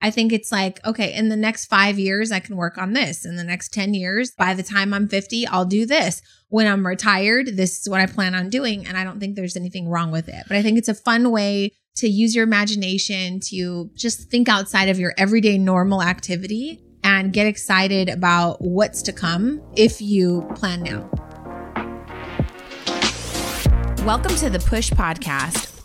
I think it's like, okay, in the next five years, I can work on this. In the next 10 years, by the time I'm 50, I'll do this. When I'm retired, this is what I plan on doing. And I don't think there's anything wrong with it. But I think it's a fun way to use your imagination to just think outside of your everyday normal activity and get excited about what's to come if you plan now. Welcome to the Push Podcast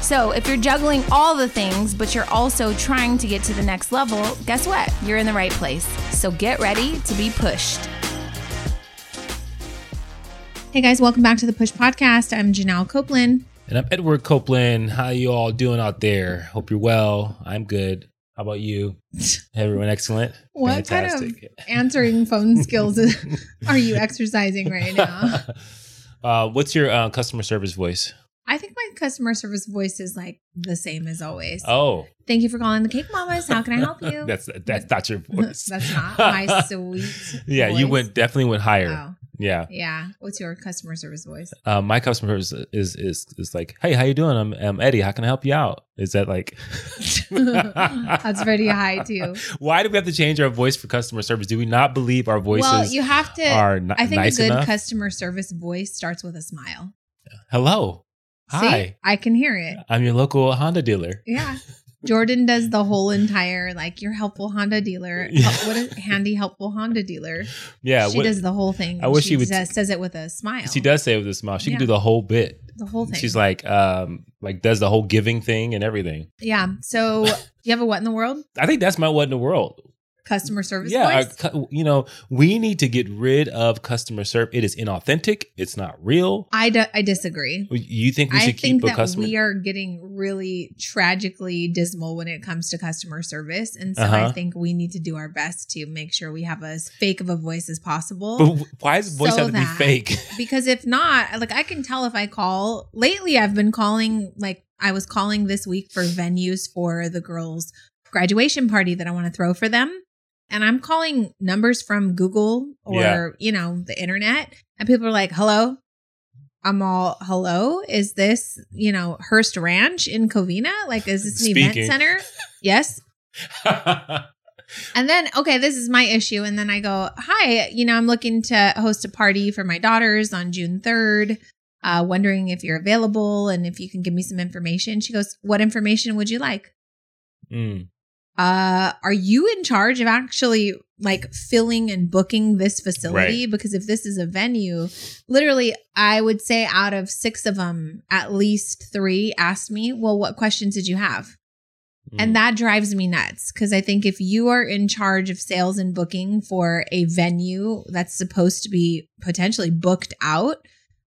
So, if you're juggling all the things, but you're also trying to get to the next level, guess what? You're in the right place. So, get ready to be pushed. Hey guys, welcome back to the Push Podcast. I'm Janelle Copeland. And I'm Edward Copeland. How you all doing out there? Hope you're well. I'm good. How about you? Everyone excellent? What Fantastic. kind of answering phone skills are you exercising right now? Uh, what's your uh, customer service voice? I think my customer service voice is like the same as always. Oh. Thank you for calling the Cake Mamas. How can I help you? that's that's not your voice. that's not my sweet. yeah, voice. you went definitely went higher. Oh. Yeah. Yeah. What's your customer service voice? Uh, my customer service is, is is like, hey, how you doing? I'm, I'm Eddie. How can I help you out? Is that like? That's pretty high too. Why do we have to change our voice for customer service? Do we not believe our voices? Well, you have to. Are n- I think nice a good enough? customer service voice starts with a smile. Hello. Hi. See, I can hear it. I'm your local Honda dealer. Yeah. Jordan does the whole entire like your helpful Honda dealer. Yeah. a handy helpful Honda dealer? Yeah, she what, does the whole thing. I wish she, she would says, says it with a smile. She does say it with a smile. She yeah. can do the whole bit. The whole thing. She's like, um, like does the whole giving thing and everything. Yeah. So you have a what in the world? I think that's my what in the world customer service yeah our, you know we need to get rid of customer service it is inauthentic it's not real. I, d- I disagree. You think we should I keep think a customer? we are getting really tragically dismal when it comes to customer service and so uh-huh. i think we need to do our best to make sure we have as fake of a voice as possible. But why is voice so have to be fake? because if not like i can tell if i call lately i've been calling like i was calling this week for venues for the girls graduation party that i want to throw for them and I'm calling numbers from Google or, yeah. you know, the internet. And people are like, hello. I'm all, hello. Is this, you know, Hurst Ranch in Covina? Like, is this an Speaking. event center? yes. and then, okay, this is my issue. And then I go, hi, you know, I'm looking to host a party for my daughters on June 3rd. Uh, wondering if you're available and if you can give me some information. She goes, What information would you like? Mm uh, are you in charge of actually like filling and booking this facility? Right. Because if this is a venue, literally, I would say out of six of them, at least three asked me, well, what questions did you have? Mm. And that drives me nuts because I think if you are in charge of sales and booking for a venue that's supposed to be potentially booked out,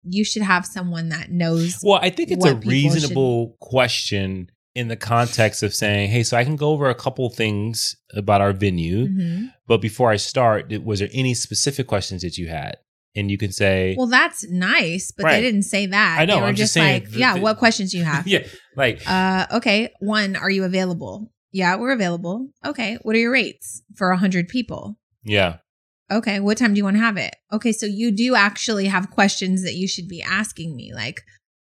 you should have someone that knows. Well, I think it's a reasonable should- question in the context of saying, "Hey, so I can go over a couple things about our venue, mm-hmm. but before I start, was there any specific questions that you had?" And you can say, "Well, that's nice," but right. they didn't say that. I know. They were I'm just, just saying, like, the, "Yeah, the, what questions do you have?" yeah, like, uh, okay, one, are you available? Yeah, we're available. Okay, what are your rates for a hundred people? Yeah. Okay, what time do you want to have it? Okay, so you do actually have questions that you should be asking me, like,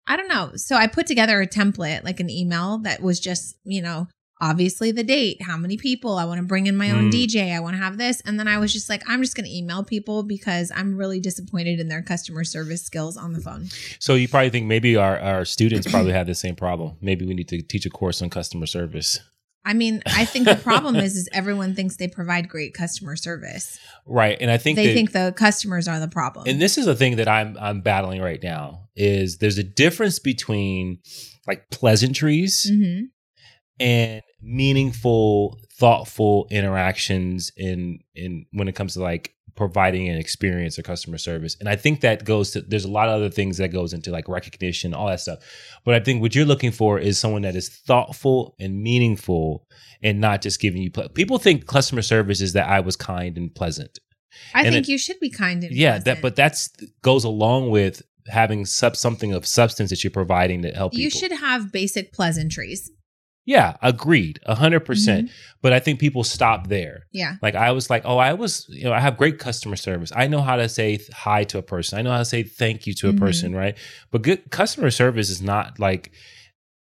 I don't know. So I put together a template, like an email that was just, you know, obviously the date, how many people, I want to bring in my own mm. DJ, I want to have this. And then I was just like, I'm just going to email people because I'm really disappointed in their customer service skills on the phone. So you probably think maybe our, our students probably had the same problem. Maybe we need to teach a course on customer service. I mean, I think the problem is is everyone thinks they provide great customer service. Right. And I think they that, think the customers are the problem. And this is a thing that I'm I'm battling right now is there's a difference between like pleasantries mm-hmm. and meaningful, thoughtful interactions in in when it comes to like providing an experience or customer service. And I think that goes to there's a lot of other things that goes into like recognition, all that stuff. But I think what you're looking for is someone that is thoughtful and meaningful and not just giving you ple- people think customer service is that I was kind and pleasant. I And think it- you should be kind and Yeah, that but that's goes along with having sub something of substance that you're providing to help you people. should have basic pleasantries. Yeah, agreed. a hundred Mm-hmm. percent. But I think people stop there. Yeah. Like I was like, oh, I was, you know, I have great customer service. I know how to say hi to a person. I know how to say thank you to a Mhm. person, right? But good customer service is not like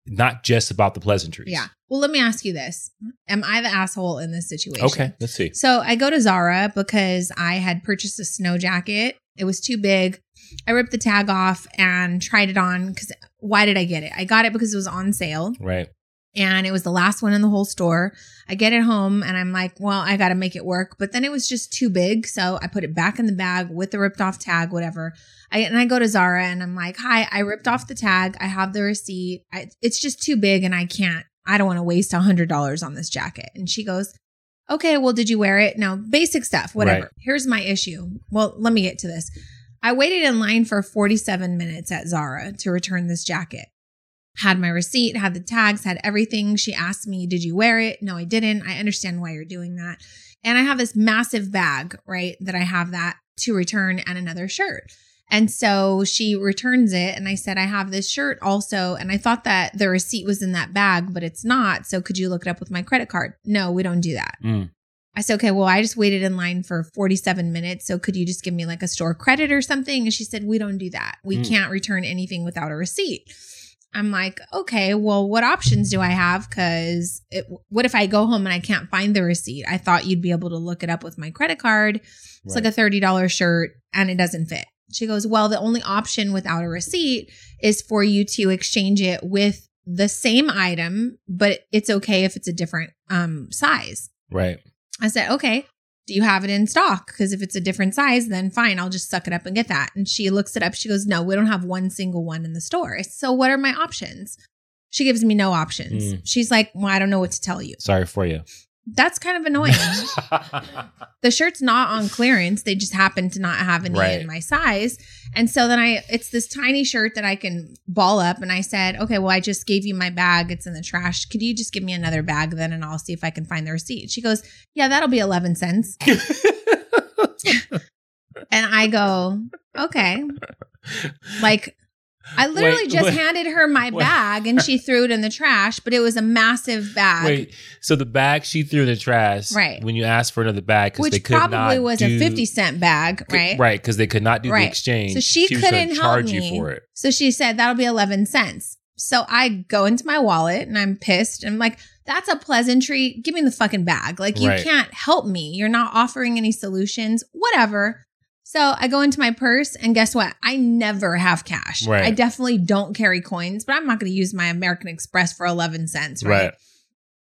not just about the pleasantries. Yeah. Well, let me ask you this. Am I the asshole in this situation? Okay, let's see. So I go to Zara because I had purchased a snow jacket. It was too big. I ripped the tag off and tried it on because why did I get it? I got it because it was on sale Right. And it was the last one in the whole store. I get it home and I'm like, well, I got to make it work. But then it was just too big. So I put it back in the bag with the ripped off tag, whatever. I, and I go to Zara and I'm like, hi, I ripped off the tag. I have the receipt. I, it's just too big and I can't, I don't want to waste a hundred dollars on this jacket. And she goes, okay, well, did you wear it? No, basic stuff, whatever. Right. Here's my issue. Well, let me get to this. I waited in line for 47 minutes at Zara to return this jacket had my receipt, had the tags, had everything. She asked me, Did you wear it? No, I didn't. I understand why you're doing that. And I have this massive bag, right? That I have that to return and another shirt. And so she returns it. And I said, I have this shirt also. And I thought that the receipt was in that bag, but it's not. So could you look it up with my credit card? No, we don't do that. Mm. I said, okay, well, I just waited in line for 47 minutes. So could you just give me like a store credit or something? And she said, we don't do that. We Mm. can't return anything without a receipt. I'm like, okay, well, what options do I have? Because what if I go home and I can't find the receipt? I thought you'd be able to look it up with my credit card. It's like a $30 shirt and it doesn't fit. She goes, well, the only option without a receipt is for you to exchange it with the same item, but it's okay if it's a different um, size. right. I said, okay, do you have it in stock? Because if it's a different size, then fine, I'll just suck it up and get that. And she looks it up. She goes, no, we don't have one single one in the store. So what are my options? She gives me no options. Mm. She's like, well, I don't know what to tell you. Sorry for you. That's kind of annoying. the shirt's not on clearance. They just happen to not have any Right. in my size. And so then I, it's this tiny shirt that I can ball up. And I said, okay, well, I just gave you my bag. It's in the trash. Could you just give me another bag then? And I'll see if I can find the receipt. She goes, yeah, that'll be 11 cents. And I go, okay. Like, I literally Wait, just wait. handed her my Wait. bag and she threw it in the trash, but it was a massive bag. Wait, so the bag she threw in the trash, Right. When you asked for another bag, because they which could probably not was do, a 50 cent bag, right? Right, because they could not do the exchange. So she, gonna couldn't help charge me. you for it. So she said that'll be 11 cents. So I go into my wallet and I'm pissed. I'm like, that's a pleasantry. Give me the fucking bag. Like, you Right. can't help me. You're not offering any solutions, whatever. So I go into my purse and guess what? I never have cash. Right. I definitely don't carry coins, but I'm not going to use my American Express for 11 cents. Right. Right.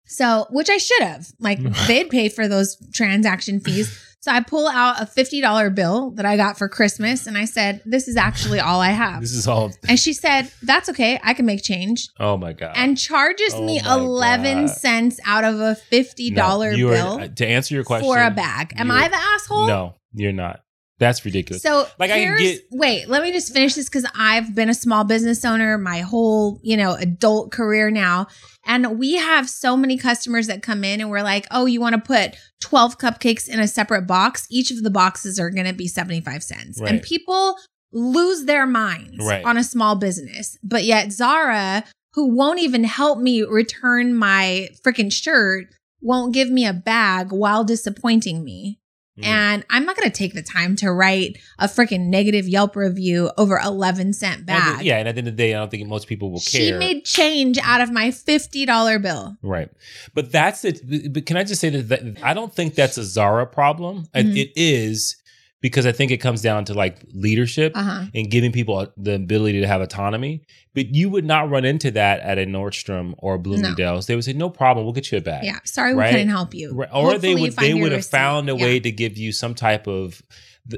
So, which I should have. Like, they'd pay for those transaction fees. So I pull out a $50 bill that I got for Christmas and I said, This is actually all I have. This is all. And she said, That's okay. I can make change. Oh my god. And charges Oh me 11 God. cents out of a $50 No, are- bill uh, to answer your question for a bag. Am I the asshole? No, you're not. That's ridiculous. So Like, I can get- wait, let me just finish this because I've been a small business owner my whole, you know, adult career now. And we have so many customers that come in and we're like, oh, you want to put 12 cupcakes in a separate box? Each of the boxes are going to be 75 cents. And people lose their minds Right. on a small business. But yet Zara, who won't even help me return my freaking shirt, won't give me a bag while disappointing me. Mm. And I'm not going to take the time to write a freaking negative Yelp review over 11 cent And the- yeah, and at the end of the day, I don't think most people will care. She made change out of my $50 bill. Right. But that's it. But can I just say that, that I don't think that's a Zara problem. It- Mhm. It is because I think it comes down to like leadership Uh huh. and giving people the ability to have autonomy. But you would not run into that at a Nordstrom or a Bloomingdale's. They would say, no problem, we'll get you a bag. Yeah. Sorry, we couldn't help you. Right. Or Hopefully they would they would have found a Yeah. way to give you some type of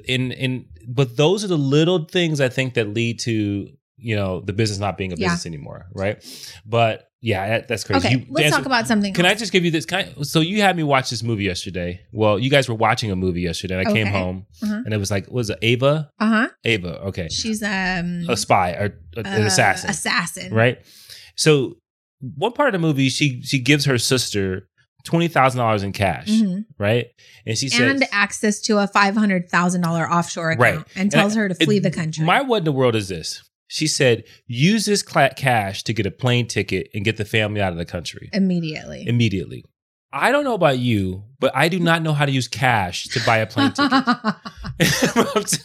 in in but those are the little things I think that lead to you know the business not being a business yeah. anymore, right? But yeah, that, that's crazy. Okay, you, let's answer, talk about something. Can else. I just give you this? I, so you had me watch this movie yesterday. Well, you guys were watching a movie yesterday. And I okay. came home uh-huh. and it was like, was it Ava? Uh huh. Ava. Okay. She's um a spy or a, uh, an assassin. Assassin. Right. So one part of the movie, she she gives her sister twenty thousand dollars in cash, mm-hmm. right? And she says, and access to a five hundred thousand dollar offshore account, right. and tells and her to flee it, the country. My what in the world is this? She said, use this cash to get a plane ticket and get the family out of the country immediately. Immediately. I don't know about you, but I do not know how to use cash to buy a plane ticket.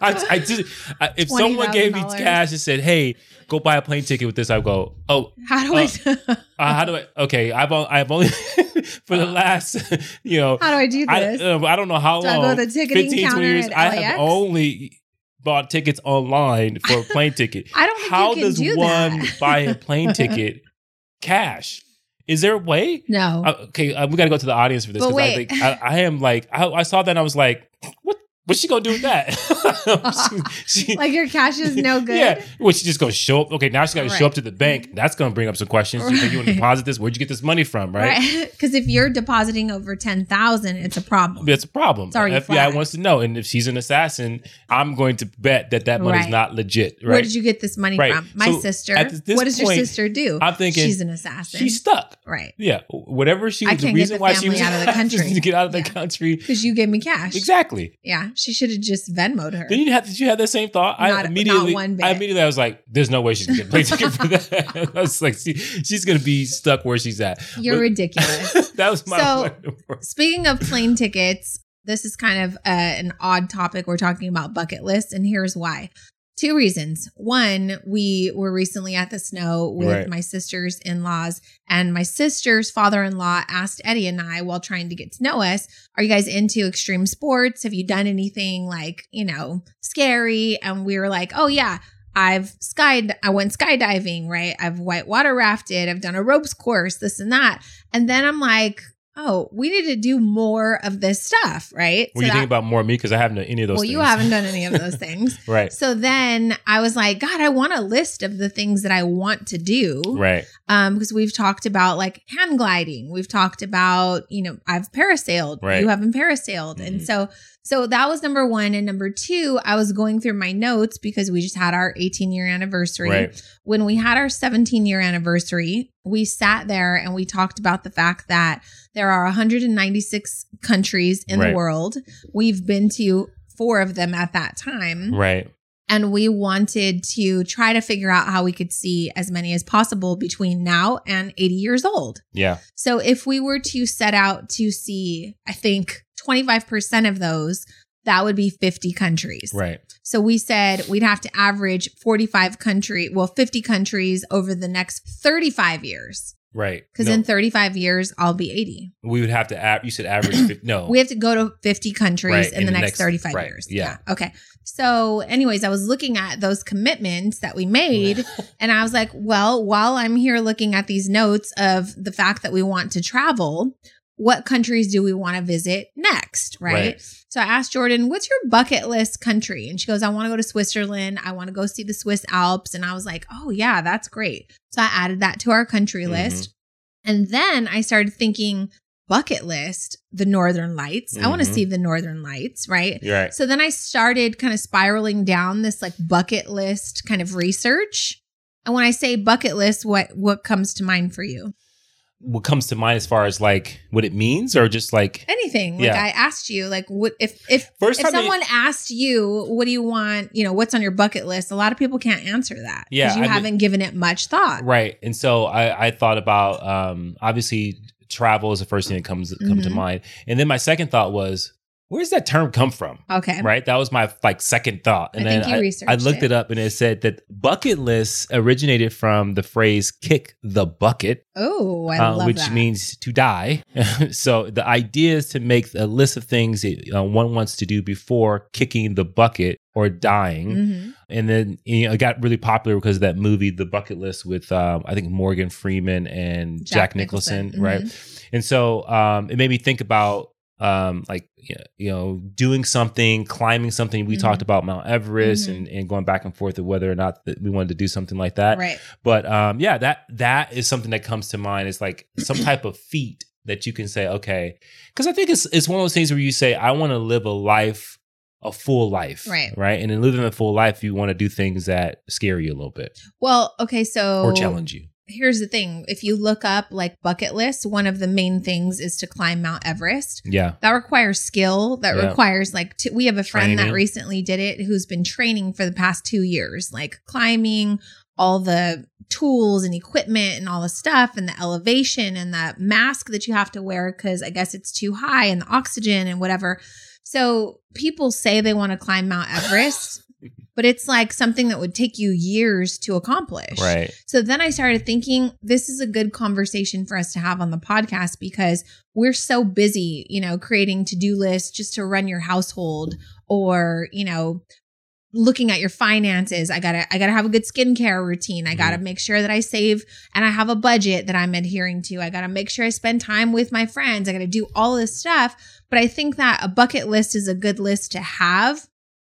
I, I did, I, if someone gave me cash and said, "Hey, go buy a plane ticket with this," I would go, "Oh, how do uh, I? uh, how do I? Okay, I've I've only for the last, you know, how do I do this? I, uh, I don't know how do long. I go to the ticketing 15, counter years. I have only bought tickets online for a plane ticket. I don't. How does do one buy a plane ticket cash? Is there a way? No. Uh, okay, uh, we got to go to the audience for this because I think I, I, am like I, I saw that and I was like, what What's she gonna do with that? she, she, like your cash is no good. Yeah. Well, she just gonna show up. Okay, now she got to right. show up to the bank. That's gonna bring up some questions. Right. You to deposit this? Where'd you get this money from? Right. Because right. if you're depositing over ten thousand, it's a problem. It's a problem. Sorry, FBI flagged. wants to know, and if she's an assassin, I'm going to bet that that money's not legit. Right. Where did you get this money from? My so sister. What does point, your sister do? I'm thinking she's an assassin. She's stuck. Right. Yeah. Whatever she. I the reason why she was out of the country. to get out of the country because you gave me cash. Exactly. Yeah. She should have just Venmoed her. Did you have did you have that same thought? Not, I immediately not one bit. I immediately I was like, there's no way she's gonna get a plane ticket for that. I was like, she, she's gonna be stuck where she's at. You're but, ridiculous. that was my so, speaking of plane tickets, this is kind of uh, an odd topic. We're talking about bucket lists, and here's why. Two reasons. One, we were recently at the snow with right. my sister's in laws, and my sister's father in law asked Eddie and I while trying to get to know us, Are you guys into extreme sports? Have you done anything like, you know, scary? And we were like, Oh, yeah. I've sky I went skydiving, right? I've whitewater rafted, I've done a ropes course, this and that. And then I'm like, oh, we need to do more of this stuff, right? What so you think about more of me? Because I haven't done any of those well, things. you haven't done any of those things. right. So then I was like, God, I want a list of the things that I want to do. Right. Um, because we've talked about like hang gliding. We've talked about, you know, I've parasailed. Right. You haven't parasailed. Mm-hmm. And so so that was number one. And number two, I was going through my notes because we just had our 18 year anniversary. Right. When we had our 17 year anniversary, we sat there and we talked about the fact that there are 196 countries in right. the world. We've been to four of them at that time. Right. And we wanted to try to figure out how we could see as many as possible between now and 80 years old. Yeah. So if we were to set out to see, I think 25% of those, that would be 50 countries. Right. So we said we'd have to average 45 country, well 50 countries over the next 35 years. Right. Because no. in 35 years, I'll be 80. We would have to, you said average, no. we have to go to 50 countries right. in, in, the, next, next 35 right. years. Yeah. yeah. Okay. So, anyways, I was looking at those commitments that we made, and I was like, well, while I'm here looking at these notes of the fact that we want to travel, what countries do we want to visit next? Right? right? So I asked Jordan, what's your bucket list country? And she goes, I want to go to Switzerland. I want to go see the Swiss Alps. And I was like, oh, yeah, that's great. So I added that to our country mm-hmm. list. And then I started thinking, bucket list, the Northern Lights. Mm-hmm. I want to see the Northern Lights, right? right? So then I started kind of spiraling down this like bucket list kind of research. And when I say bucket list, what what comes to mind for you? what comes to mind as far as like what it means or just like anything like i asked you like what if if First if someone it, asked you what do you want you know what's on your bucket list a lot of people can't answer that yeah you I haven't given it much thought right and so i i thought about um obviously travel is the first thing that comes come mm-hmm. to mind and then my second thought was where's that term come from? Okay. Right? That was my like second thought. And I then I, I, looked it. it. up and it said that bucket lists originated from the phrase kick the bucket. Oh, I uh, love Which that. means to die. so the idea is to make a list of things that, uh, one wants to do before kicking the bucket or dying. Mm-hmm. And then you know, it got really popular because of that movie, The Bucket List, with um, I think Morgan Freeman and Jack, Jack Nicholson, Nicholson mm-hmm. right? And so um, it made me think about um, like you know, doing something, climbing something. We mm-hmm. talked about Mount Everest mm-hmm. and, and going back and forth of whether or not that we wanted to do something like that. Right. But um, yeah, that that is something that comes to mind. Is like some type of feat that you can say, okay, because I think it's it's one of those things where you say, I want to live a life a full life. Right. Right. And in living a full life, you want to do things that scare you a little bit. Well, okay. So, or challenge you here's the thing. If you look up like bucket lists one of the main things is to climb mount everest. Yeah. That requires skill. That yeah. requires like t- we have a friend training. that recently did it who's been training for the past two years like climbing all the tools and equipment and all the stuff and the elevation and the mask that you have to wear because i guess it's too high and the oxygen and whatever. So people say they want to climb mount everest but it's like something that would take you years to accomplish. Right. So then I started thinking this is a good conversation for us to have on the podcast because we're so busy, you know, creating to-do lists just to run your household or, you know, looking at your finances. I gotta, I gotta have a good skincare routine. I gotta mm-hmm. make sure that I save and I have a budget that I'm adhering to. I gotta make sure I spend time with my friends. I gotta do all this stuff. But I think that a bucket list is a good list to have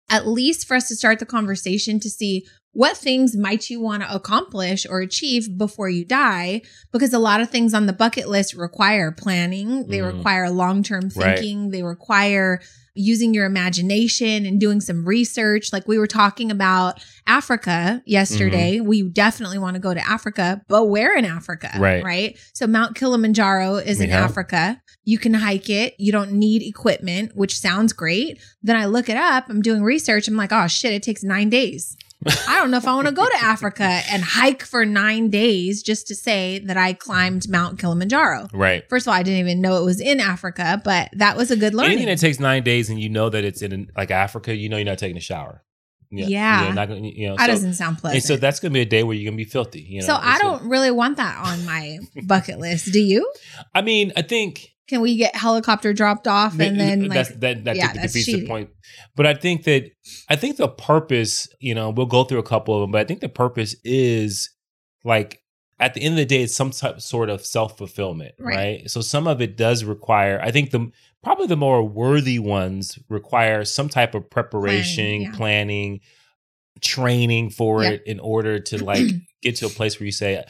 at least for us to start the conversation to see what things might you want to accomplish or achieve before you die because a lot of things on the bucket list require planning they mm. require long-term thinking right. they require using your imagination and doing some research. Like we were talking about Africa yesterday. Mm-hmm. We definitely want to go to Africa, but where in Africa? Right. Right. So Mount Kilimanjaro is we in. Africa. You can hike it. You don't need equipment, which sounds great. Then I look it up. I'm doing research. I'm like, oh shit, it takes nine days. I don't know if I want to go to Africa and hike for nine days just to say that I climbed Mount Kilimanjaro. Right. First of all, I didn't even know it was in Africa, but that was a good learning. Anything that takes nine days and you know that it's in like Africa, you know you're not taking a shower. Yeah, yeah. Not gonna, you know, that so, doesn't sound pleasant. And so that's gonna be a day where you're gonna be filthy. You know? So I don't really want that on my bucket list. Do you? I mean, I think can we get helicopter dropped off and then like that that yeah, defeats the point. But I think that I think the purpose, you know, we'll go through a couple of them, but I think the purpose is like at the end of the day, it's some type sort of self fulfillment, right. right? So some of it does require. I think the probably the more worthy ones require some type of preparation, planning, yeah. planning training for it in order to like get to a place where you say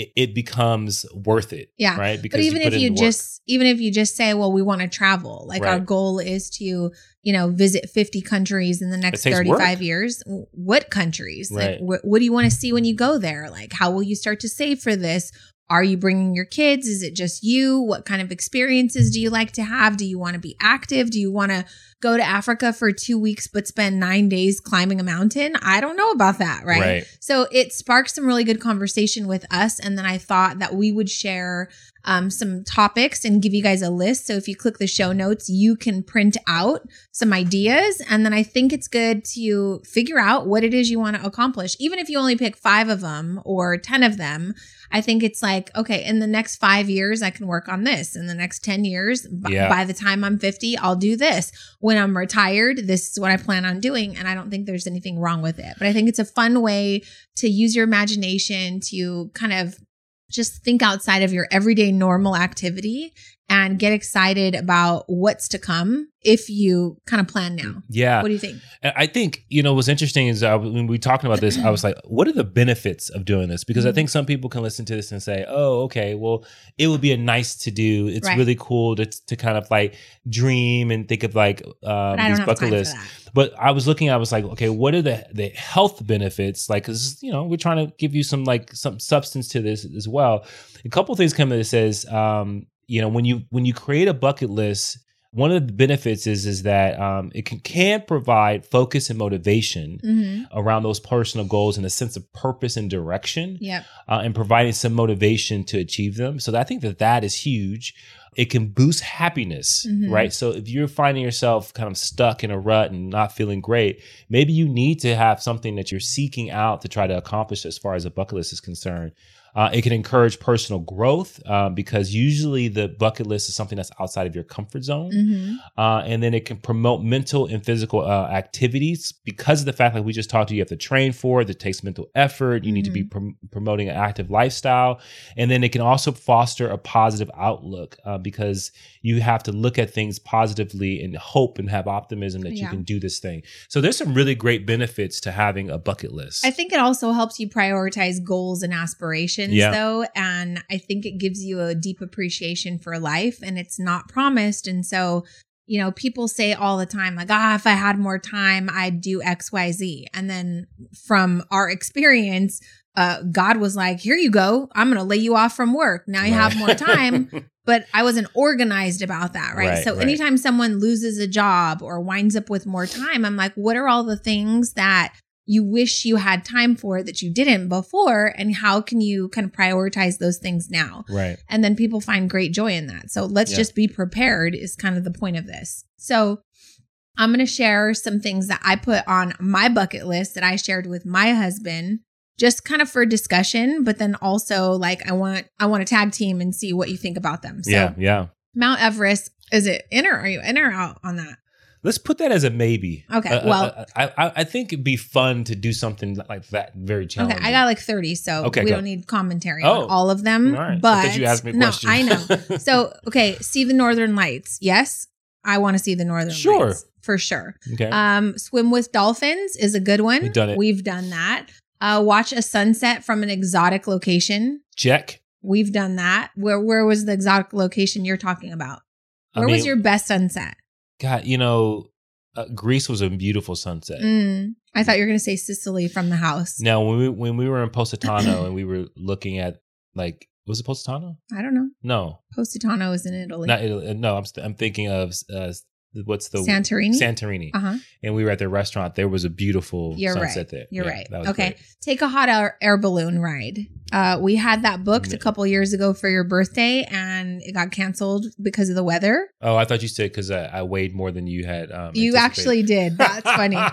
it, it becomes worth it. Yeah. Right. Because but even you if you just, even if you just say, well, we want to travel, like right. our goal is to, you know, visit 50 countries in the next 35 work. years. What countries? Right. Like, wh- what do you want to see when you go there? Like, how will you start to save for this? Are you bringing your kids? Is it just you? What kind of experiences do you like to have? Do you want to be active? Do you want to go to Africa for two weeks but spend nine days climbing a mountain? I don't know about that, right? right? So it sparked some really good conversation with us. And then I thought that we would share um, some topics and give you guys a list. So if you click the show notes, you can print out some ideas. And then I think it's good to figure out what it is you want to accomplish. Even if you only pick five of them or 10 of them, I think it's like, okay, in the next five years, I can work on this. In the next 10 years, yeah. by the time I'm 50, I'll do this. When I'm retired, this is what I plan on doing. And I don't think there's anything wrong with it. But I think it's a fun way to use your imagination to kind of just think outside of your everyday normal activity and get excited about what's to come if you kind of plan now. Yeah. What do you think? I think, you know, what's interesting is uh, when we were talking about this, I was like, what are the benefits of doing this? Because mm-hmm. I think some people can listen to this and say, oh, okay, well, it would be a nice to do. It's right. really cool to, to kind of like dream and think of like um, these bucket lists. But I was looking, I was like, okay, what are the, the health benefits? Like, cause, you know, we're trying to give you some like some substance to this as well. A couple things come that says, um, you know, when you when you create a bucket list, one of the benefits is is that um, it can, can provide focus and motivation mm-hmm. around those personal goals and a sense of purpose and direction yep. uh, and providing some motivation to achieve them so i think that that is huge it can boost happiness mm-hmm. right so if you're finding yourself kind of stuck in a rut and not feeling great maybe you need to have something that you're seeking out to try to accomplish as far as a bucket list is concerned Uh, it can encourage personal growth uh, because usually the bucket list is something that's outside of your comfort zone. Mm-hmm. Uh, and then it can promote mental and physical uh, activities because of the fact, like we just talked to, you have to train for it. It takes mental effort. You need to be prom- promoting an active lifestyle. And then it can also foster a positive outlook uh, because you have to look at things positively and hope and have optimism that you can do this thing. So there's some really great benefits to having a bucket list. I think it also helps you prioritize goals and aspirations, Yeah. though. And I think it gives you a deep appreciation for life and it's not promised. And so, you know, people say all the time, like, ah, if I had more time, I'd do XYZ. And then from our experience, uh, God was like, here you go. I'm going to lay you off from work. Now you have more time. but I wasn't organized about that, right? Right, so right. anytime someone loses a job or winds up with more time, I'm like, what are all the things that you wish you had time for that you didn't before? And how can you kind of prioritize those things now? right. And then people find great joy in that. So let's Yeah. just be prepared, is kind of the point of this. So I'm going to share some things that I put on my bucket list that I shared with my husband just kind of for discussion but then also like i want i want to tag team and see what you think about them so yeah. Yeah. mount everest is it in or are you in or out on that Let's put that as a maybe. Okay, Uh, well- uh, I, I I think it'd be fun to do something like that. Very challenging. okay i got like 30 so Okay, we go. don't need commentary Oh. on all of them All right. But thought you asked me no i know so okay see the northern lights yes i want to see the northern Sure. lights for sure okay. Um, swim with dolphins is a good one. We've done it. We've done that. Uh, watch a sunset from an exotic location. Check. We've done that. Where where was the exotic location you're talking about? I Where was your best sunset? God? You know, uh, Greece was a beautiful sunset. Mm, I thought you were going to say Sicily from the house. Now, when we when we were in Positano and we were looking at like was it Positano? I don't know. No, Positano is in Italy. not Italy. No, I'm st- I'm thinking of uh, what's the Santorini. Santorini. uh huh. and we were at the restaurant. There was a beautiful You're sunset right. there. You're Yeah, right. Okay. great. Take a hot air, air balloon ride. Uh, we had that booked a couple years ago for your birthday, and it got canceled because of the weather. Oh, I thought you said because I, I weighed more than you had. Um, You actually did. That's funny.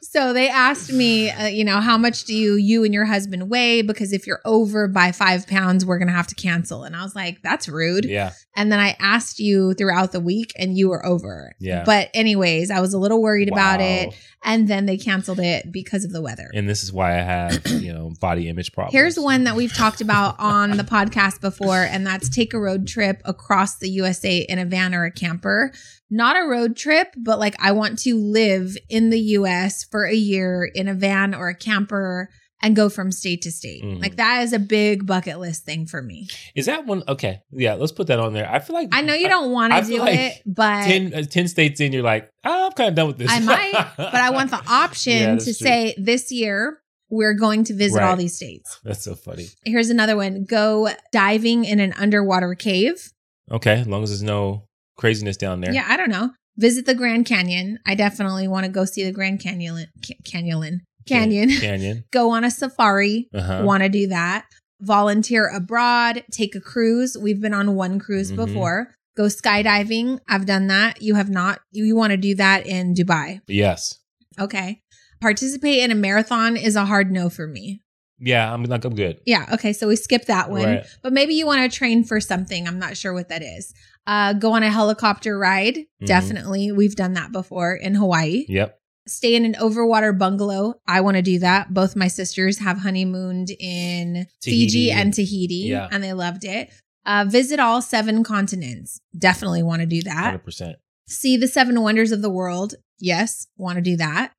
So they asked me, uh, you know, how much do you you and your husband weigh? Because if you're over by five pounds, we're gonna have to cancel. And I was like, that's rude. yeah, And then I asked you throughout the week, and you were over. Yeah. But anyways, I was a little worried about it, and then they canceled it because of the weather. And this is why I have you know body image problems. Here's one that we've talked about on the podcast before, and that's take a road trip across the USA in a van or a camper. Not a road trip, but like I want to live in the US for a year in a van or a camper and go from state to state. Mhm. Like that is a big bucket list thing for me. Is that one okay? Yeah, let's put that on there. I feel like I know you don't want to do like it, but 10, uh, 10 states in. You're like, oh, I'm kind of done with this. I might, but I want the option Yeah, to true. say this year we're going to visit all these states. That's so funny. Here's another one. Go diving in an underwater cave. Okay, as long as there's no craziness down there. Yeah, I don't know. Visit the Grand Canyon. I definitely want to go see the Grand Canyon. Ca- Canyon. Canyon. Canyon. go on a safari. Uh-huh. Want to do that. Volunteer abroad. Take a cruise. We've been on one cruise Mhm. before. Go skydiving. I've done that. You have not. You want to do that in Dubai. Yes. Okay. Participate in a marathon is a hard no for me. Yeah, I'm like I'm good. Yeah. Okay. So we skip that one. Right. But maybe you want to train for something. I'm not sure what that is. Uh, go on a helicopter ride. Mhm. Definitely. We've done that before in Hawaii. Yep. Stay in an overwater bungalow. I want to do that. Both my sisters have honeymooned in Fiji and Tahiti, Yeah. and they loved it. Uh, visit all seven continents. Definitely want to do that. Hundred percent. See the seven wonders of the world. Yes, want to do that.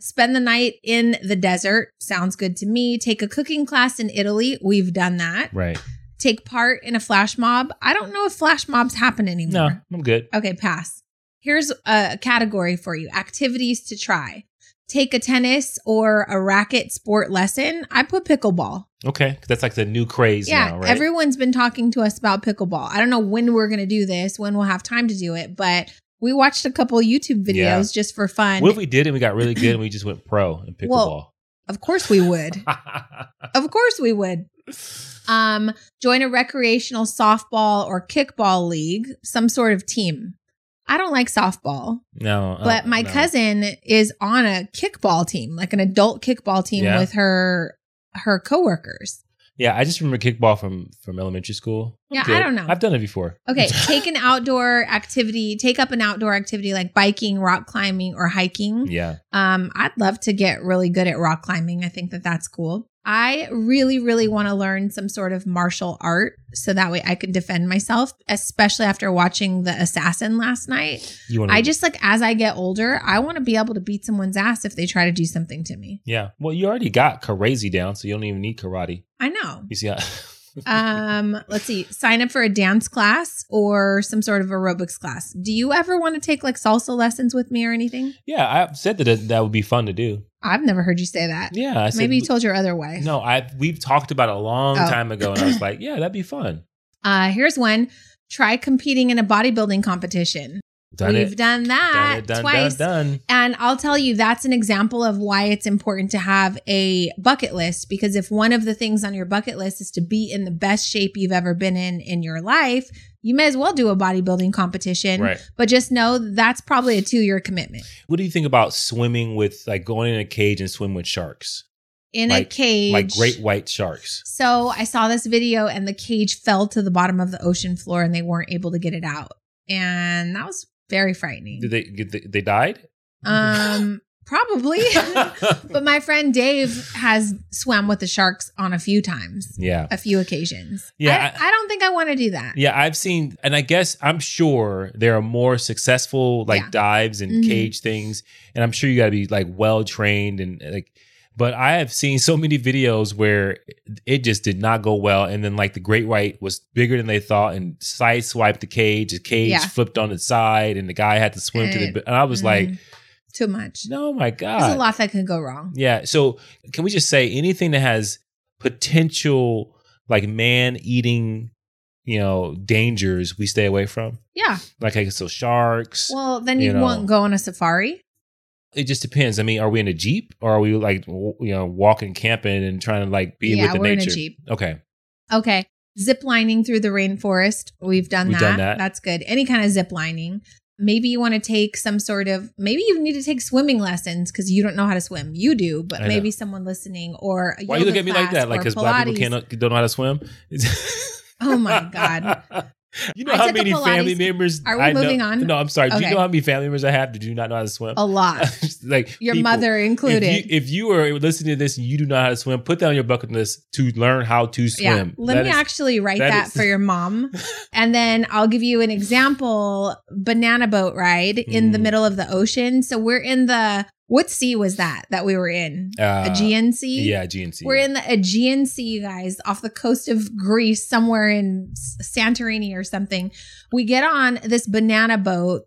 Spend the night in the desert. Sounds good to me. Take a cooking class in Italy. We've done that. Right. Take part in a flash mob. I don't know if flash mobs happen anymore. No, I'm good. Okay, pass. Here's a category for you activities to try. Take a tennis or a racket sport lesson. I put pickleball. Okay. that's like the new craze Yeah, now, right? everyone's been talking to us about pickleball. I don't know when we're going to do this, when we'll have time to do it, but we watched a couple YouTube videos Yeah. just for fun. what if we did and we got really good and we just went pro in pickleball? Well, of course we would. of course we would. Um, join a recreational softball or kickball league, some sort of team. I don't like softball, no, but uh, my no. cousin is on a kickball team, like an adult kickball team Yeah. with her her coworkers. Yeah, I just remember kickball from from elementary school. Yeah, I don't know. I've done it before. Okay, take an outdoor activity, take up an outdoor activity like biking, rock climbing, or hiking. Yeah. Um, I'd love to get really good at rock climbing. I think that that's cool. I really, really want to learn some sort of martial art so that way I can defend myself, especially after watching The Assassin last night. You want I just like, as I get older, I want to be able to beat someone's ass if they try to do something to me. Yeah. Well, you already got crazy down, so you don't even need karate. I know. You see how Um, let's see, sign up for a dance class or some sort of aerobics class. Do you ever want to take like salsa lessons with me or anything? Yeah, I've said that it, that would be fun to do. I've never heard you say that. Yeah, I said Maybe you told your other wife. No, I we've talked about it a long Oh. time ago, and I was like, yeah, that'd be fun. Uh, here's one. Try competing in a bodybuilding competition. Done We've it. done Done that it. Done. twice. Done. Done. And I'll tell you, that's an example of why it's important to have a bucket list. Because if one of the things on your bucket list is to be in the best shape you've ever been in in your life, you may as well do a bodybuilding competition. Right. But just know that's probably a two year commitment. What do you think about swimming with like going in a cage and swim with sharks, In a cage. like great white sharks? So I saw this video and the cage fell to the bottom of the ocean floor and they weren't able to get it out. And that was very frightening. Did they? Did they, they died? Um, probably. but my friend Dave has swam with the sharks on a few times, yeah. a few occasions. Yeah, I, I don't think I want to do that. Yeah, I've seen, and I guess I'm sure there are more successful like Yeah. dives and Mhm. cage things, and I'm sure you got to be like well trained and like. But I have seen so many videos where it just did not go well, and then like the great white was bigger than they thought and sideswiped the cage. The cage Yeah. flipped on its side, and the guy had to swim to the. And I was like, Mm, too much. "No, my God. There's a lot that could go wrong. Yeah. So can we just say anything that has potential like man eating, you know, dangers we stay away from? Yeah. Like I guess so sharks. Well, then You you, know. won't go on a safari. It just depends. I mean, are we in a jeep or are we like you know walking, camping, and trying to like be yeah, with the we're nature? in a jeep. Okay. Okay. Zip lining through the rainforest. We've done We've that. done that. That's good. Any kind of zip lining. Maybe you want to take some sort of, maybe you need to take swimming lessons because you don't know how to swim. You do, but I know. maybe someone listening or a Why you look at me like that? Like because black people can't don't know how to swim? Oh my God. You know I how many family members? Are we I know- moving on? No, I'm sorry. Do you know how many family members I have that do not know how to swim? A lot. like Your people, mother included. If you, if you are listening to this and you do not know how to swim, put that on your bucket list to learn how to yeah. swim. Let That me is- actually write that that, is- for your mom. and then I'll give you an example banana boat ride in the Mm. middle of the ocean. So we're in the, what sea was that that we were in? uh, Aegean Sea? Yeah, Aegean Sea. We're in the Aegean Sea, you guys, off the coast of Greece, somewhere in Santorini or something. We get on this banana boat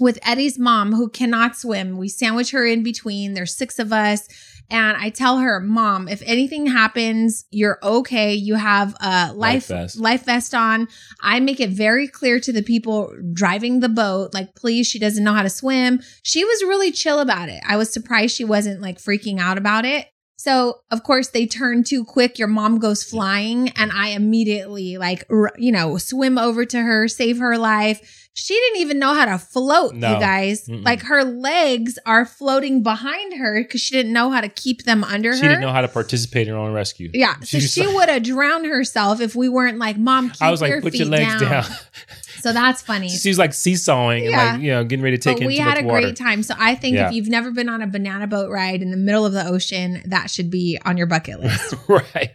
with Eddie's mom, who cannot swim. We sandwich her in between. There's six of us. And I tell her, Mom, if anything happens, you're okay. You have a life, vest. life vest on. I make it very clear to the people driving the boat, like, please, she doesn't know how to swim. She was really chill about it. I was surprised she wasn't like freaking out about it. So, of course, they turn too quick. Your mom goes flying, and I immediately, like, r- you know, swim over to her, save her life. She didn't even know how to float, No. you guys. Mm-mm. Like, her legs are floating behind her because she didn't know how to keep them under she her. didn't know how to participate in her own rescue. yeah, so she like- would have drowned herself if we weren't like, "Mom, keep I was like, your put your legs down. So that's funny. she was like seesawing and like, you know, getting ready to take but in we had a water. great time. So I think Yeah. if you've never been on a banana boat ride in the middle of the ocean, that should be on your bucket list. right.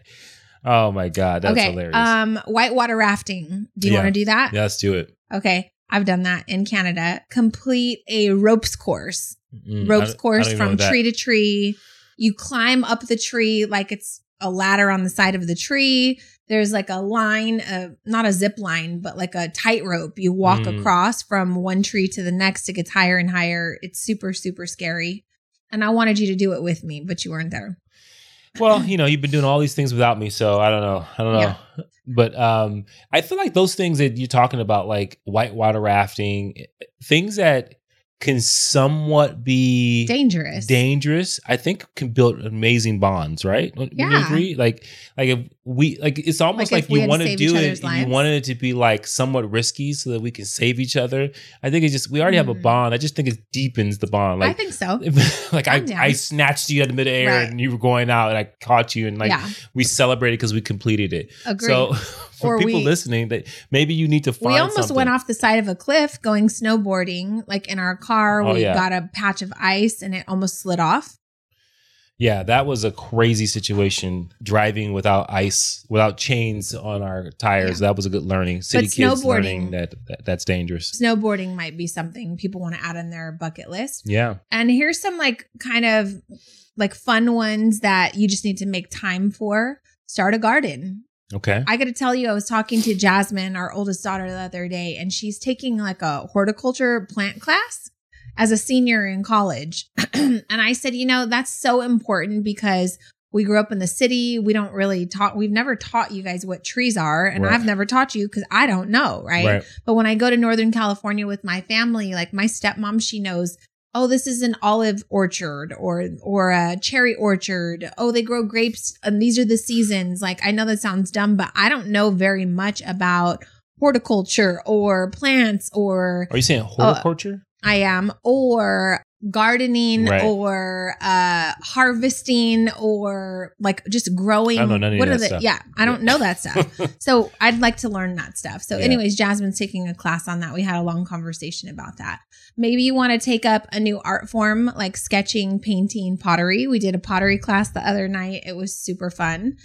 Oh my God. That's okay. hilarious. Um, whitewater rafting. Do you Yeah. want to do that? yeah, let's do it. Okay. I've done that in Canada. Complete a ropes course. Mm, ropes course don't even know from tree to tree. You climb up the tree like it's a ladder on the side of the tree. There's like a line, uh, not a zip line, but like a tightrope. You walk Mm. across from one tree to the next. It gets higher and higher. It's super, super scary. And I wanted you to do it with me, but you weren't there. Well, you know, you've been doing all these things without me, so I don't know. I don't know. Yeah. But um I feel like those things that you're talking about, like whitewater rafting, things that can somewhat be dangerous. Dangerous, I think, can build amazing bonds. Right? Yeah. agree? Like, like if we like, it's almost Like like, we you want to do it. You wanted it to be like somewhat risky so that we can save each other. I think it's just we already have a Mm. bond. I just think it deepens the bond. like I think so. like I, down. I snatched you out of midair Right. and you were going out and I caught you and like yeah, we celebrated because we completed it. agree. So for Or people we- listening, that maybe you need to find we almost something. went off the side of a cliff going snowboarding, like in our car. Oh, we yeah. got a patch of ice and it almost slid off. Yeah, that was a crazy situation. Driving without ice, without chains on our tires. That was a good learning. City But kids learning that, that that's dangerous. Snowboarding might be something people want to add on their bucket list. Yeah. And here's some like kind of like fun ones that you just need to make time for. Start a garden. Okay. I got to tell you, I was talking to Jasmine, our oldest daughter, the other day, and she's taking like a horticulture plant class as a senior in college. and I said, you know, that's so important because we grew up in the city. We don't really taught, we've never taught you guys what trees are. And Right. I've never taught you because I don't know. Right? Right. But when I go to Northern California with my family, like my stepmom, she knows, oh, this is an olive orchard or or a cherry orchard. Oh, they grow grapes and these are the seasons. Like I know that sounds dumb, but I don't know very much about horticulture or plants or Are you saying oh, horticulture? I am or gardening Right. or uh harvesting or like just growing I don't know none of what are the stuff. yeah i don't know that stuff so I'd like to learn that stuff. So, Yeah. anyways, Jasmine's taking a class on that. We had a long conversation about that. Maybe you want to take up a new art form like sketching, painting, pottery. We did a pottery class the other night. It was super fun.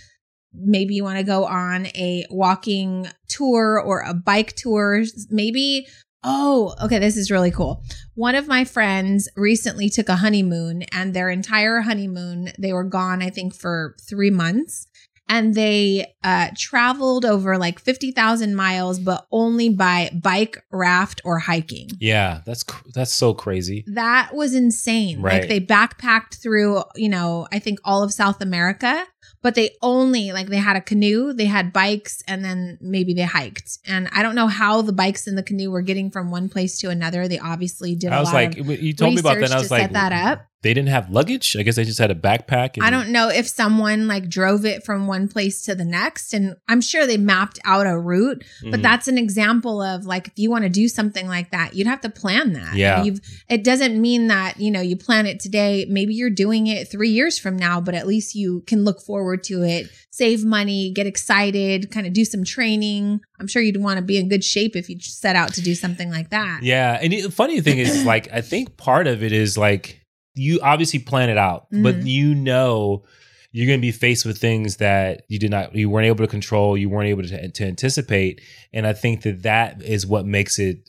Maybe you want to go on a walking tour or a bike tour. Maybe, oh, okay, this is really cool. One of my friends recently took a honeymoon and their entire honeymoon, they were gone, I think, for three months and they uh, traveled over like 50,000 miles, but only by bike, raft, or hiking. yeah, that's that's so crazy. That was insane. Right. Like they backpacked through, you know, I think all of South America, but they only like they had a canoe, they had bikes, and then maybe they hiked. And I don't know how the bikes and the canoe were getting from one place to another. They obviously did. I a was lot like, of you told me about that. I to was like, set that up. They didn't have luggage. I guess they just had a backpack. And, I don't know if someone like drove it from one place to the next. And I'm sure they mapped out a route, but Mhm. that's an example of like, if you want to do something like that, you'd have to plan that. Yeah. You've, it doesn't mean that, you know, you plan it today. Maybe you're doing it three years from now, but at least you can look forward to it, save money, get excited, kind of do some training. I'm sure you'd want to be in good shape if you set out to do something like that. Yeah, and the funny thing is, like, I think part of it is like you obviously plan it out, but Mhm. you know you're going to be faced with things that you did not, you weren't able to control, you weren't able to, to anticipate, and I think that that is what makes it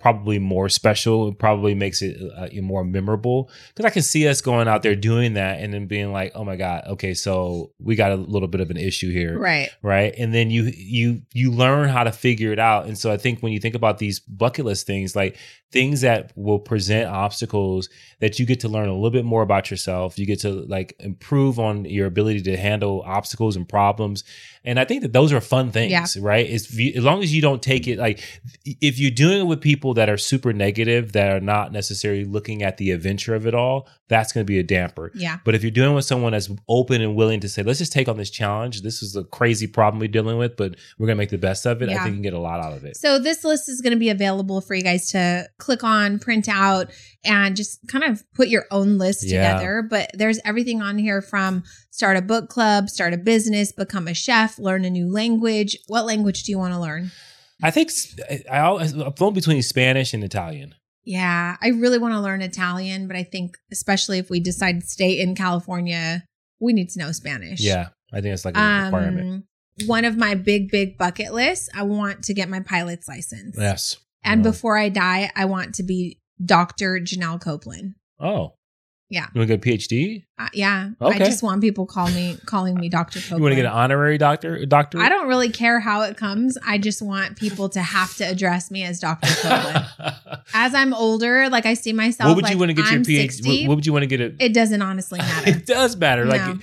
probably more special. It probably makes it uh, more memorable. Because I can see us going out there doing that and then being like, oh my god, okay, so we got a little bit of an issue here, Right. right? And then you you you learn how to figure it out. And so i think when you think about these bucket list things like things that will present obstacles that you get to learn a little bit more about yourself. You get to like improve on your ability to handle obstacles and problems and i think that those are fun things Yeah. right it's, as long as you don't take it like if you're doing it with people that are super negative that are not necessarily looking at the adventure of it all that's going to be a damper Yeah. but if you're doing it with someone that's open and willing to say, let's just take on this challenge. This is a crazy problem we're dealing with, but we're going to make the best of it. I think you can get a lot out of it. So this list is going to be available for you guys to click on, print out, and just kind of put your own list Yeah. together. But there's everything on here from start a book club, start a business, become a chef, learn a new language. What language do you want to learn? I think I always, I'm flown between Spanish and Italian. Yeah, I really want to learn Italian, but I think especially if we decide to stay in California, we need to know Spanish. Yeah. I think it's like a requirement. Um, one of my big, big bucket lists, I want to get my pilot's license. Yes. And Oh. before I die, I want to be Dr. Janelle Copeland. Oh. Yeah. You want to get a PhD? Uh, yeah. I just want people call me calling me Dr. Copeland. You want to get an honorary doctor? Doctor? I don't really care how it comes. I just want people to have to address me as Dr. Copeland. as I'm older, like I see myself what would like you want to get I'm your PhD? 60, What, what would you want to get a? it doesn't honestly matter. it does matter. No. Like,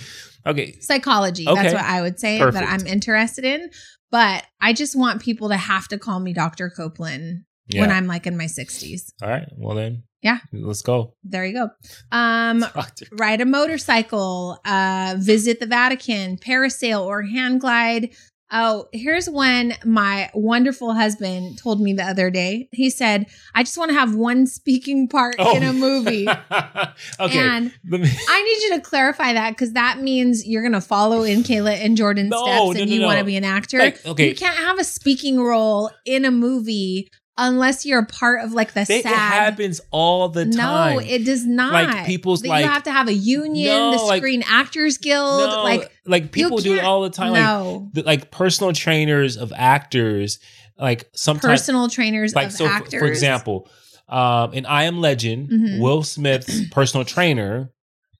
okay. Psychology. Okay. That's what I would say Perfect. that I'm interested in. But I just want people to have to call me Dr. Copeland Yeah. when I'm like in my 60s. All right. Well then. Yeah. Let's go. There you go. Um, ride a motorcycle, uh, visit the Vatican, parasail or hang glide. Oh, here's when my wonderful husband told me the other day. He said, I just want to have one speaking part Oh. in a movie. okay. And me- I need you to clarify that because that means you're going to follow in Kayla and Jordan's No, steps no, and no, you want to be an actor. Like, okay. You can't have a speaking role in a movie unless you're a part of like the They- it happens all the time. No, it does not. Like, people's, That like- you have to have a union, No, the like- Screen Actors Guild. no, like like people do it all the time. Like the, like personal trainers of actors. Like sometimes, personal trainers like of so. Actors. for example, um, in I Am Legend, Mhm. Will Smith's personal trainer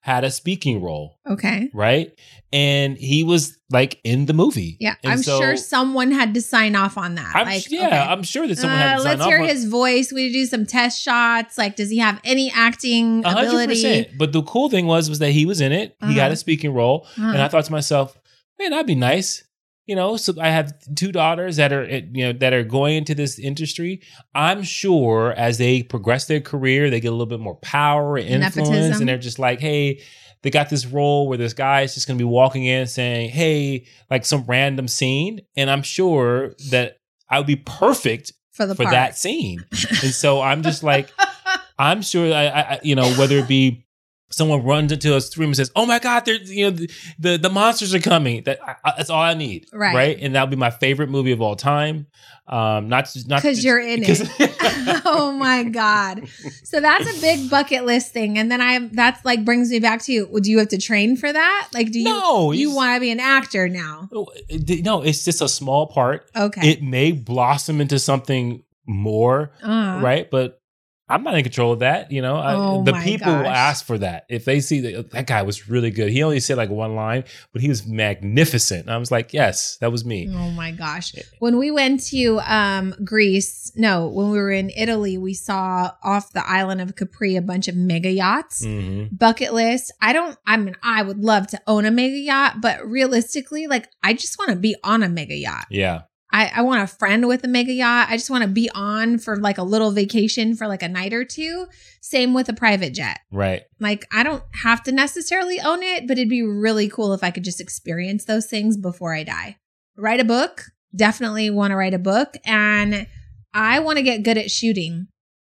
had a speaking role, Okay. right? And he was like in the movie. Yeah, And I'm so- sure someone had to sign off on that. I'm, like, yeah, okay. I'm sure that someone had Uh, to sign off. let's hear on- his voice. We do some test shots. Like, does he have any acting A hundred ability? But the cool thing was was that he was in it. He had Uh-huh. a speaking role, Uh-huh. and I thought to myself, man, that'd be nice. You know, so I have two daughters that are you know that are going into this industry. I'm sure as they progress their career, they get a little bit more power and influence, Nepotism. and they're just like, hey. They got this role where this guy is just going to be walking in saying, "Hey," like some random scene, and I'm sure that I would be perfect for the for that scene. and so I'm just like, I'm sure I, I- you know, whether it be someone runs into a stream and says, "Oh my God, there's you know the the, the monsters are coming." That I, that's all I need, Right. Right, and that'll be my favorite movie of all time. Um, not just not because you're in it. oh my god! So that's a big bucket list thing, and then I that's like brings me back to you. Do you have to train for that? Like, do you No, you want to be an actor now? no, it's just a small part. Okay, It may blossom into something more, Uh, right? But I'm not in control of that. You know, I- Oh the my people will ask for that if they see that that guy was really good. He only said like one line, but he was magnificent. And I was like, yes, that was me. Oh my gosh. When we went to um Greece, no, when we were in Italy, we saw off the island of Capri a bunch of mega yachts. hmm Bucket list. I don't I mean I would love to own a mega yacht, but realistically, like I just want to be on a mega yacht. Yeah, I, I want a friend with a mega yacht. I just want to be on for like a little vacation for like a night or two. Same with a private jet. right. Like I don't have to necessarily own it, but it'd be really cool if I could just experience those things before I die. Write a book. Definitely want to write a book. And I want to get good at shooting,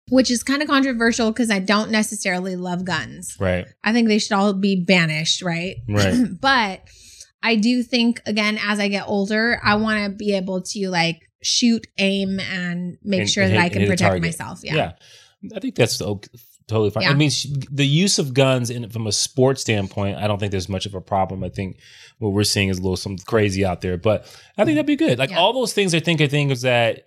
which is kind of controversial because I don't necessarily love guns. Right. I think they should all be banished, right? Right. but I do think again as I get older, I want to be able to like shoot, aim, and make And- sure and that hit- I can protect myself. Yeah. Yeah. I think that's totally fine. I mean, the use of guns in, from a sports standpoint, I don't think there's much of a problem. I think what we're seeing is a little some crazy out there, but I think mm-hmm. that'd be good. Like Yeah. all those things, I think are things that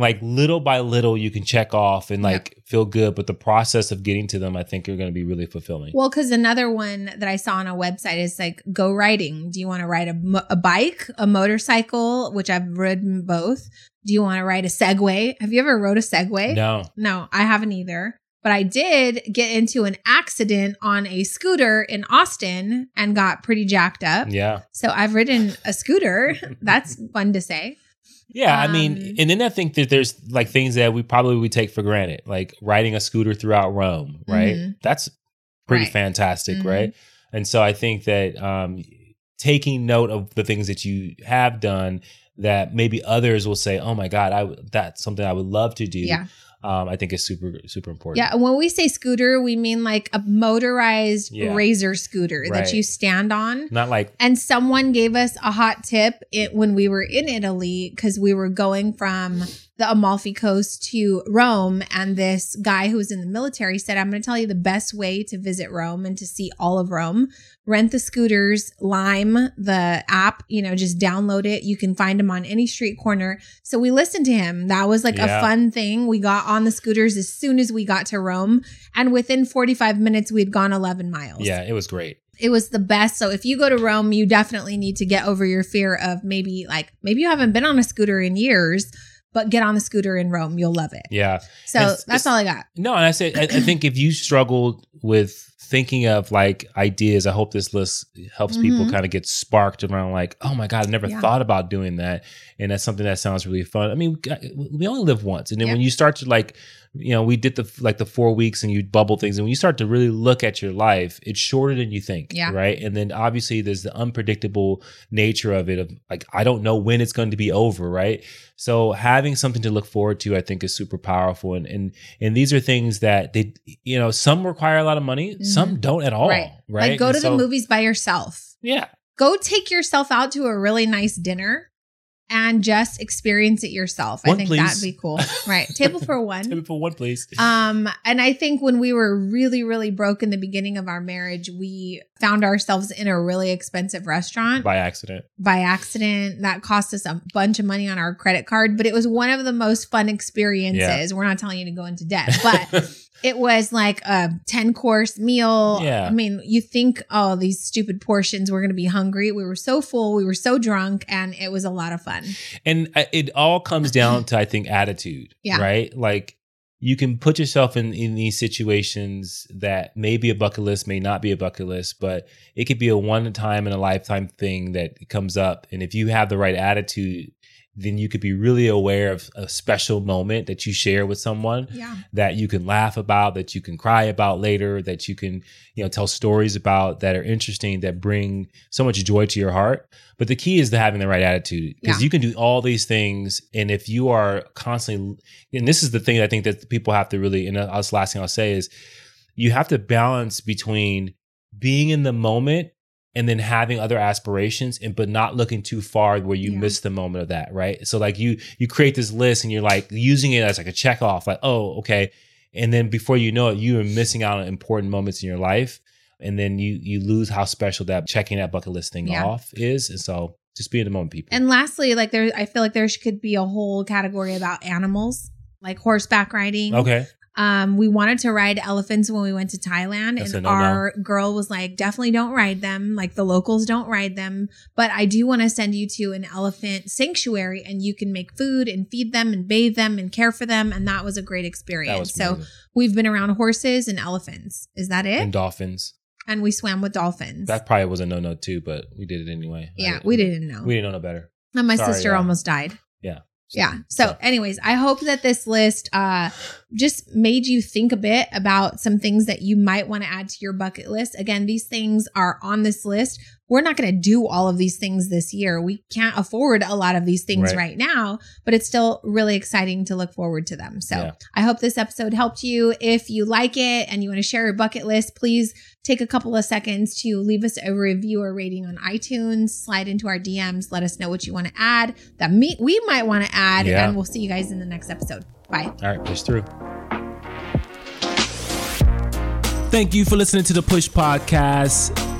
like little by little you can check off and like feel good, but the process of getting to them, I think, are going to be really fulfilling. Well, because another one that I saw on a website is like go riding. Do you want to ride a, a bike, a motorcycle, which I've ridden both? Do you want to ride a Segway? Have you ever rode a Segway? no, No, I haven't either. But I did get into an accident on a scooter in Austin and got pretty jacked up. yeah, So I've ridden a scooter. That's fun to say. Yeah. I Um, mean, and then I think that there's like things that we probably would take for granted, like riding a scooter throughout Rome, right? Mhm. That's pretty Right. fantastic, Mhm. right? And so I think that um, taking note of the things that you have done that maybe others will say, "Oh my God, I w- that's something I would love to do." Yeah. Um, I think is super super important. Yeah. And when we say scooter, we mean like a motorized Yeah. razor scooter Right. that you stand on. not like And someone gave us a hot tip it, when we were in Italy because we were going from the Amalfi Coast to Rome. And this guy who was in the military said, I'm going to tell you the best way to visit Rome and to see all of Rome. Rent the scooters, Lime, the app, you know, just download it. You can find them on any street corner. So we listened to him. That was like Yeah. a fun thing. We got on the scooters as soon as we got to Rome. And within 45 minutes, we'd gone 11 miles yeah, it was great. it was the best. So if you go to Rome, you definitely need to get over your fear of maybe like maybe you haven't been on a scooter in years, but get on the scooter in Rome. You'll love it. Yeah, So It's- that's it's- all I got. no, and I say I, I think if you struggled with thinking of like ideas. I hope this list helps mm-hmm. people kind of get sparked around like, oh my God, I never yeah. thought about doing that. And that's something that sounds really fun. I mean, we only live once. And then yeah. when you start to like you know, we did the like the four weeks and you bubble things. And when you start to really look at your life, it's shorter than you think. Yeah. Right. And then obviously there's the unpredictable nature of it of like, I don't know when it's going to be over. Right. So having something to look forward to, I think is super powerful. And and and these are things that they you know, some require a lot of money, mm-hmm. some don't at all. Right. Right. Like go and to so, the movies by yourself. Yeah. Go take yourself out to a really nice dinner and just experience it yourself. One, I think please. that'd be cool. Right. Table for one. Table for one, please. Um, and I think when we were really, really broke in the beginning of our marriage, we found ourselves in a really expensive restaurant by accident. By accident. That cost us a bunch of money on our credit card, but it was one of the most fun experiences. Yeah. We're not telling you to go into debt, but it was like a 10 course meal. Yeah. I mean, you think, oh, these stupid portions, we're going to be hungry. We were so full, we were so drunk, and it was a lot of fun. And uh, it all comes down to, I think, attitude. Yeah. Right. Like, you can put yourself in, in these situations that may be a bucket list, may not be a bucket list, but it could be a one time in a lifetime thing that comes up. And if you have the right attitude, then you could be really aware of a special moment that you share with someone yeah. that you can laugh about, that you can cry about later, that you can, you know, tell stories about that are interesting, that bring so much joy to your heart. But the key is to having the right attitude because yeah. you can do all these things. And if you are constantly, and this is the thing I think that people have to really, and that's the last thing I'll say is you have to balance between being in the moment and then having other aspirations and but not looking too far where you yeah. miss the moment of that right? So like you you create this list and you're like using it as like a check off like oh okay. And then before you know it you are missing out on important moments in your life. And then you you lose how special that checking that bucket list thing yeah. off is. And so just be in the moment people. And lastly like there i feel like there could be a whole category about animals like horseback riding. Okay um, we wanted to ride elephants when we went to Thailand, That's and our girl was like, definitely don't ride them. Like the locals don't ride them. But I do want to send you to an elephant sanctuary and you can make food and feed them and bathe them and care for them. And that was a great experience. So we've been around horses and elephants. Is that it? And dolphins. And we swam with dolphins. That probably was a no no too, but we did it anyway. Yeah, we didn't know. We didn't know no better. And my Sorry, sister yeah. almost died. Yeah. So, anyways, I hope that this list uh, just made you think a bit about some things that you might want to add to your bucket list. Again, these things are on this list we're not going to do all of these things this year. We can't afford a lot of these things right, right now, but it's still really exciting to look forward to them. So yeah. I hope this episode helped you. If you like it and you want to share your bucket list, please take a couple of seconds to leave us a review or rating on iTunes, slide into our DMs, let us know what you want to add that me, we might want to add, yeah. and we'll see you guys in the next episode. Bye. All right, push through. Thank you for listening to the Push Podcast